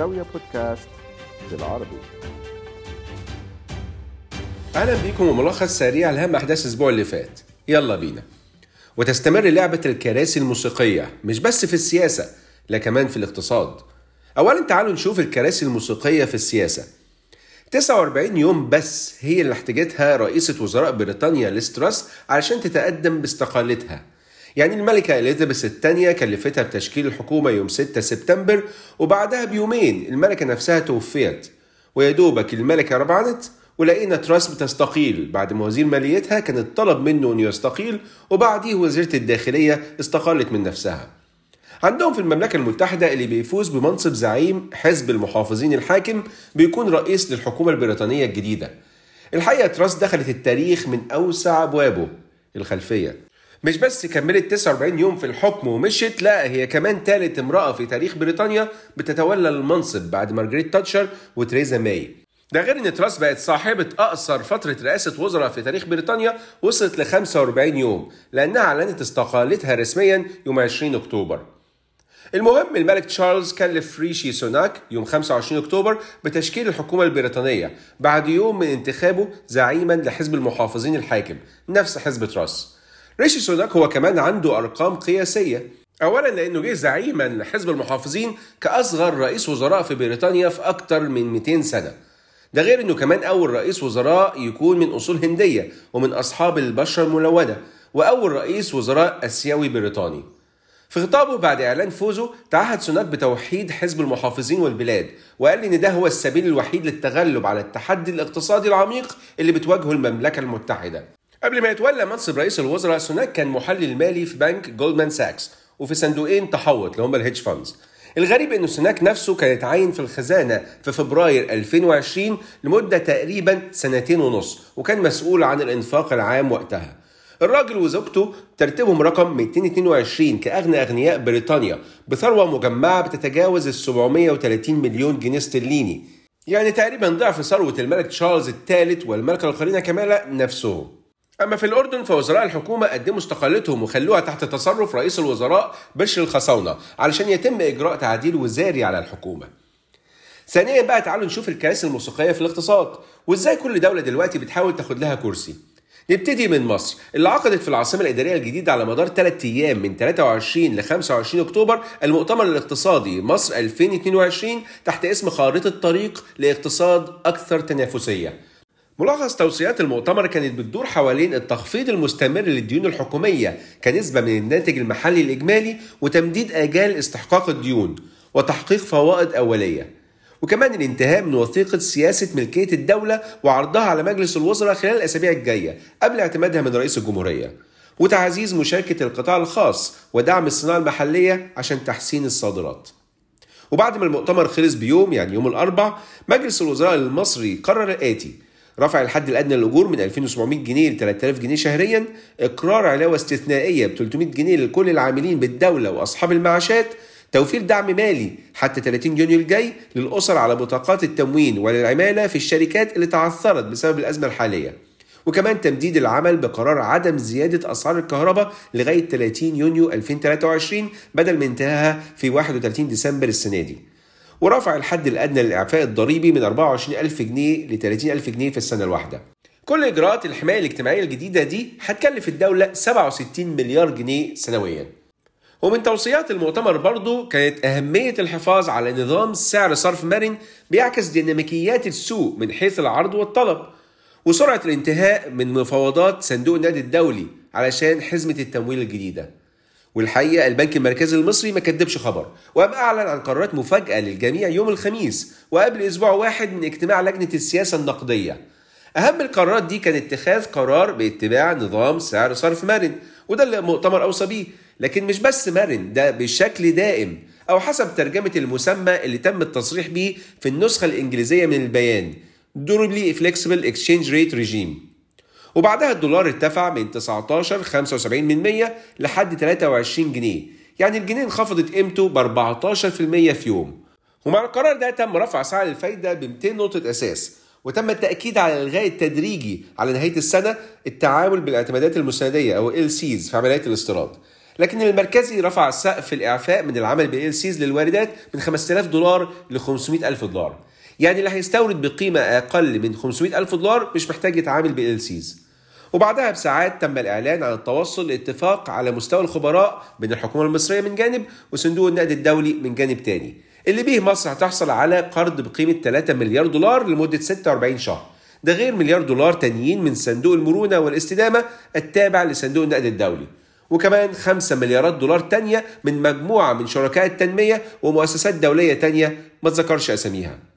زاوية بودكاست بالعربي. أهلا بيكم وملخص سريع لهم أحداث الأسبوع اللي فات. يلا بينا. وتستمر لعبة الكراسي الموسيقية مش بس في السياسة لا كمان في الاقتصاد. اولا تعالوا نشوف الكراسي الموسيقية في السياسة. 49 يوم بس هي اللي احتاجتها رئيسة وزراء بريطانيا ليستراس علشان تتقدم باستقالتها. يعني الملكة إليزابيث الثانية كلفتها بتشكيل الحكومة يوم 6 سبتمبر وبعدها بيومين الملكة نفسها توفيت. ويا دوبك الملكة ربعنت ولقينا تراس بتستقيل بعد ما وزير ماليتها كانت طلب منه إنه يستقيل وبعديه وزيرة الداخلية استقالت من نفسها. عندهم في المملكة المتحدة اللي بيفوز بمنصب زعيم حزب المحافظين الحاكم بيكون رئيس للحكومة البريطانية الجديدة. الحقيقة تراس دخلت التاريخ من أوسع أبوابه الخلفية. مش بس كملت 49 يوم في الحكم ومشت لا هي كمان ثالث امرأة في تاريخ بريطانيا بتتولى المنصب بعد مارجريت تاتشر وتريزا ماي. ده غير إن تراس بقت صاحبة أقصر فترة رئاسة وزراء في تاريخ بريطانيا وصلت ل 45 يوم لأنها أعلنت استقالتها رسميا يوم 20 أكتوبر. المهم الملك تشارلز كلف ريشي سوناك يوم 25 أكتوبر بتشكيل الحكومة البريطانية بعد يوم من انتخابه زعيما لحزب المحافظين الحاكم نفس حزب تراس ريشي سوناك هو كمان عنده أرقام قياسية. اولا لأنه جه زعيما لحزب المحافظين كأصغر رئيس وزراء في بريطانيا في أكتر من 200 سنة. ده غير إنه كمان أول رئيس وزراء يكون من أصول هندية ومن أصحاب البشرة الملونه وأول رئيس وزراء آسيوي بريطاني. في خطابه بعد إعلان فوزه تعهد سوناك بتوحيد حزب المحافظين والبلاد وقال إن ده هو السبيل الوحيد للتغلب على التحدي الاقتصادي العميق اللي بتواجهه المملكة المتحدة. قبل ما يتولى منصب رئيس الوزراء سوناك كان محلل مالي في بنك جولدمان ساكس وفي صندوقين تحوط اللي هم ال hedge funds الغريب انه سوناك نفسه كان اتعين في الخزانة في فبراير 2020 لمدة تقريبا سنتين ونص وكان مسؤول عن الإنفاق العام وقتها. الراجل وزوجته ترتيبهم رقم 222 كأغنى أغنياء بريطانيا بثروة مجمعة بتتجاوز ال 730 مليون جنيه استرليني. يعني تقريبا ضعف ثروة الملك تشارلز الثالث والملكة القرينة كاميلا نفسهم. أما في الأردن فوزراء الحكومة قدموا استقالتهم وخلوها تحت تصرف رئيس الوزراء بشر الخصاونة علشان يتم إجراء تعديل وزاري على الحكومة. ثانيا بقى تعالوا نشوف الكراسي الموسيقية في الاقتصاد وإزاي كل دولة دلوقتي بتحاول تاخد لها كرسي. نبتدي من مصر. اللي عقدت في العاصمة الإدارية الجديدة على مدار ثلاث أيام من 23 ل 25 أكتوبر المؤتمر الاقتصادي مصر 2022 تحت اسم خارطة طريق لاقتصاد أكثر تنافسية. ملخص توصيات المؤتمر كانت بتدور حوالين التخفيض المستمر للديون الحكومية كنسبة من الناتج المحلي الإجمالي وتمديد آجال استحقاق الديون وتحقيق فوائد أولية. وكمان الانتهاء من وثيقة سياسة ملكية الدولة وعرضها على مجلس الوزراء خلال الأسابيع الجاية قبل اعتمادها من رئيس الجمهورية. وتعزيز مشاركة القطاع الخاص ودعم الصناعة المحلية عشان تحسين الصادرات. وبعد ما المؤتمر خلص بيوم يعني يوم الأربع مجلس الوزراء المصري قرر الآتي رفع الحد الأدنى للأجور من 2700 جنيه ل 3000 جنيه شهريا. إقرار علاوة استثنائية ب 300 جنيه لكل العاملين بالدولة وأصحاب المعاشات. توفير دعم مالي حتى 30 يونيو الجاي للأسر على بطاقات التموين وللعمالة في الشركات اللي تعثرت بسبب الأزمة الحالية. وكمان تمديد العمل بقرار عدم زيادة أسعار الكهرباء لغاية 30 يونيو 2023 بدل من انتهائها في 31 ديسمبر السنة دي. ورفع الحد الأدنى للإعفاء الضريبي من 24000 جنيه ل 30000 جنيه في السنة الواحدة. كل إجراءات الحماية الاجتماعية الجديدة دي هتكلف الدولة 67 مليار جنيه سنوياً. ومن توصيات المؤتمر برضو كانت أهمية الحفاظ على نظام سعر صرف مرن بيعكس ديناميكيات السوق من حيث العرض والطلب وسرعة الانتهاء من مفاوضات صندوق النقد الدولي علشان حزمة التمويل الجديدة. والحقيقة البنك المركزي المصري ما كدبش خبر وقام أعلن عن قرارات مفاجأة للجميع يوم الخميس وقبل أسبوع واحد من اجتماع لجنة السياسة النقدية. أهم القرارات دي كان اتخاذ قرار باتباع نظام سعر صرف مرن وده اللي المؤتمر أوصى بيه لكن مش بس مرن ده بشكل دائم أو حسب ترجمة المسمى اللي تم التصريح بيه في النسخة الإنجليزية من البيان Durably Flexible Exchange Rate Regime. وبعدها الدولار ارتفع من 19 75 من 100 لحد 23 جنيه. يعني الجنيه انخفضت قيمته ب 14% في يوم. ومع القرار ده تم رفع سعر الفايدة ب 200 نقطة أساس وتم التأكيد على الغاء التدريجي على نهاية السنة التعامل بالاعتمادات المستندية أو LCs في عمليات الاستيراد. لكن المركزي رفع سقف الإعفاء من العمل بال LCs للواردات من 5000 دولار ل 500 ألف دولار. يعني اللي هيستورد بقيمة أقل من 500 ألف دولار مش محتاج يتعامل بال سيز. وبعدها بساعات تم الإعلان عن التوصل لاتفاق على مستوى الخبراء بين الحكومة المصرية من جانب وصندوق النقد الدولي من جانب تاني. اللي بيه مصر هتحصل على قرض بقيمة 3 مليار دولار لمدة 46 شهر. ده غير مليار دولار تانيين من صندوق المرونة والاستدامة التابع لصندوق النقد الدولي. وكمان 5 مليارات دولار تانية من مجموعة من شركاء التنمية ومؤسسات دولية تانية ما تذكرش أساميها.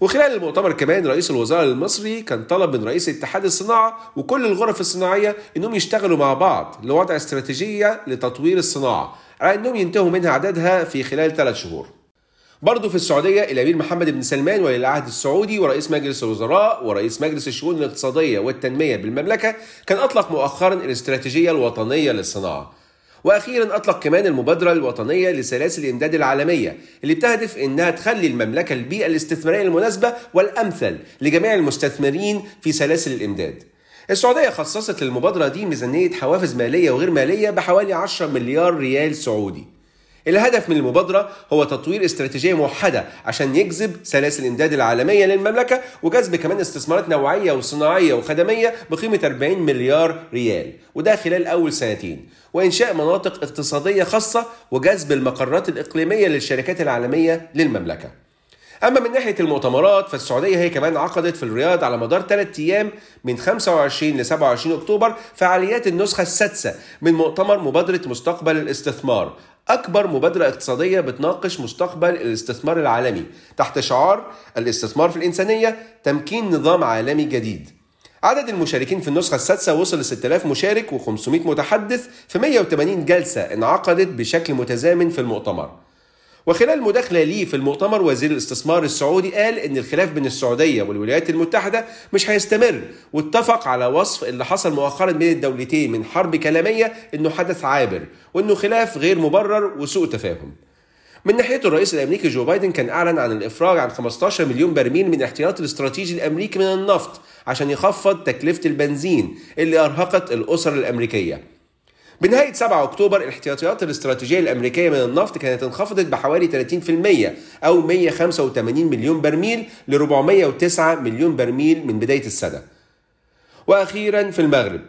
وخلال المؤتمر كمان رئيس الوزراء المصري كان طلب من رئيس اتحاد الصناعة وكل الغرف الصناعية إنهم يشتغلوا مع بعض لوضع استراتيجية لتطوير الصناعة على إنهم ينتهوا منها عددها في خلال ثلاث شهور. برضه في السعودية الأمير محمد بن سلمان ولي العهد السعودي ورئيس مجلس الوزراء ورئيس مجلس الشؤون الاقتصادية والتنمية بالمملكة كان أطلق مؤخرا الاستراتيجية الوطنية للصناعة. وأخيرا أطلق كمان المبادرة الوطنية لسلاسل الإمداد العالمية اللي بتهدف إنها تخلي المملكة البيئة الاستثمارية المناسبة والأمثل لجميع المستثمرين في سلاسل الإمداد. السعودية خصصت للمبادرة دي ميزانية حوافز مالية وغير مالية بحوالي 10 مليار ريال سعودي. الهدف من المبادرة هو تطوير استراتيجية موحدة عشان يجذب سلاسل الإمداد العالمية للمملكة وجذب كمان استثمارات نوعية وصناعية وخدمية بقيمة 40 مليار ريال وده خلال أول سنتين. وإنشاء مناطق اقتصادية خاصة وجذب المقرات الإقليمية للشركات العالمية للمملكة. أما من ناحية المؤتمرات فالسعودية هي كمان عقدت في الرياض على مدار ثلاث أيام من 25 ل 27 أكتوبر فعاليات النسخة السادسة من مؤتمر مبادرة مستقبل الاستثمار. أكبر مبادرة اقتصادية بتناقش مستقبل الاستثمار العالمي تحت شعار الاستثمار في الإنسانية تمكين نظام عالمي جديد. عدد المشاركين في النسخة السادسة وصل ل 6000 مشارك و500 متحدث في 180 جلسة انعقدت بشكل متزامن في المؤتمر. وخلال مداخلة ليه في المؤتمر وزير الاستثمار السعودي قال إن الخلاف بين السعودية والولايات المتحدة مش هيستمر واتفق على وصف اللي حصل مؤخرا بين الدولتين من حرب كلامية إنه حدث عابر وإنه خلاف غير مبرر وسوء تفاهم من ناحيته الرئيس الأمريكي جو بايدن كان أعلن عن الإفراج عن 15 مليون برميل من الاحتياطي الاستراتيجي الأمريكي من النفط عشان يخفض تكلفة البنزين اللي أرهقت الأسر الأمريكية. بنهاية 7 أكتوبر الاحتياطيات الاستراتيجية الأمريكية من النفط كانت انخفضت بحوالي 30% أو 185 مليون برميل ل 409 مليون برميل من بداية السنة. وأخيرا في المغرب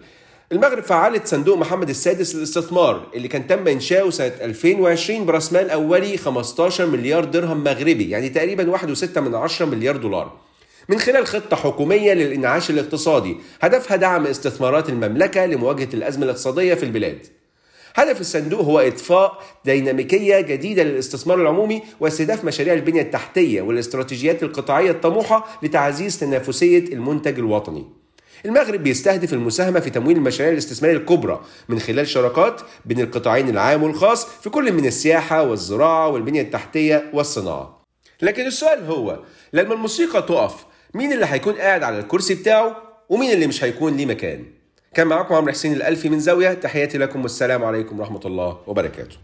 المغرب فعلت صندوق محمد السادس للاستثمار اللي كان تم إنشاؤه سنة 2020 برأس مال أولي 15 مليار درهم مغربي يعني تقريبا 1.6 من 10 مليار دولار من خلال خطة حكومية للإنعاش الاقتصادي هدفها دعم استثمارات المملكة لمواجهة الأزمة الاقتصادية في البلاد. هدف الصندوق هو إضفاء ديناميكية جديدة للاستثمار العمومي واستهداف مشاريع البنية التحتية والاستراتيجيات القطاعية الطموحة لتعزيز تنافسية المنتج الوطني. المغرب بيستهدف المساهمة في تمويل المشاريع الاستثمارية الكبرى من خلال شراكات بين القطاعين العام والخاص في كل من السياحة والزراعة والبنية التحتية والصناعة. لكن السؤال هو لما الموسيقى تقف مين اللي هيكون قاعد على الكرسي بتاعه ومين اللي مش هيكون ليه مكان. كان معاكم عمرو حسين الألفي من زاوية تحياتي لكم والسلام عليكم ورحمة الله وبركاته.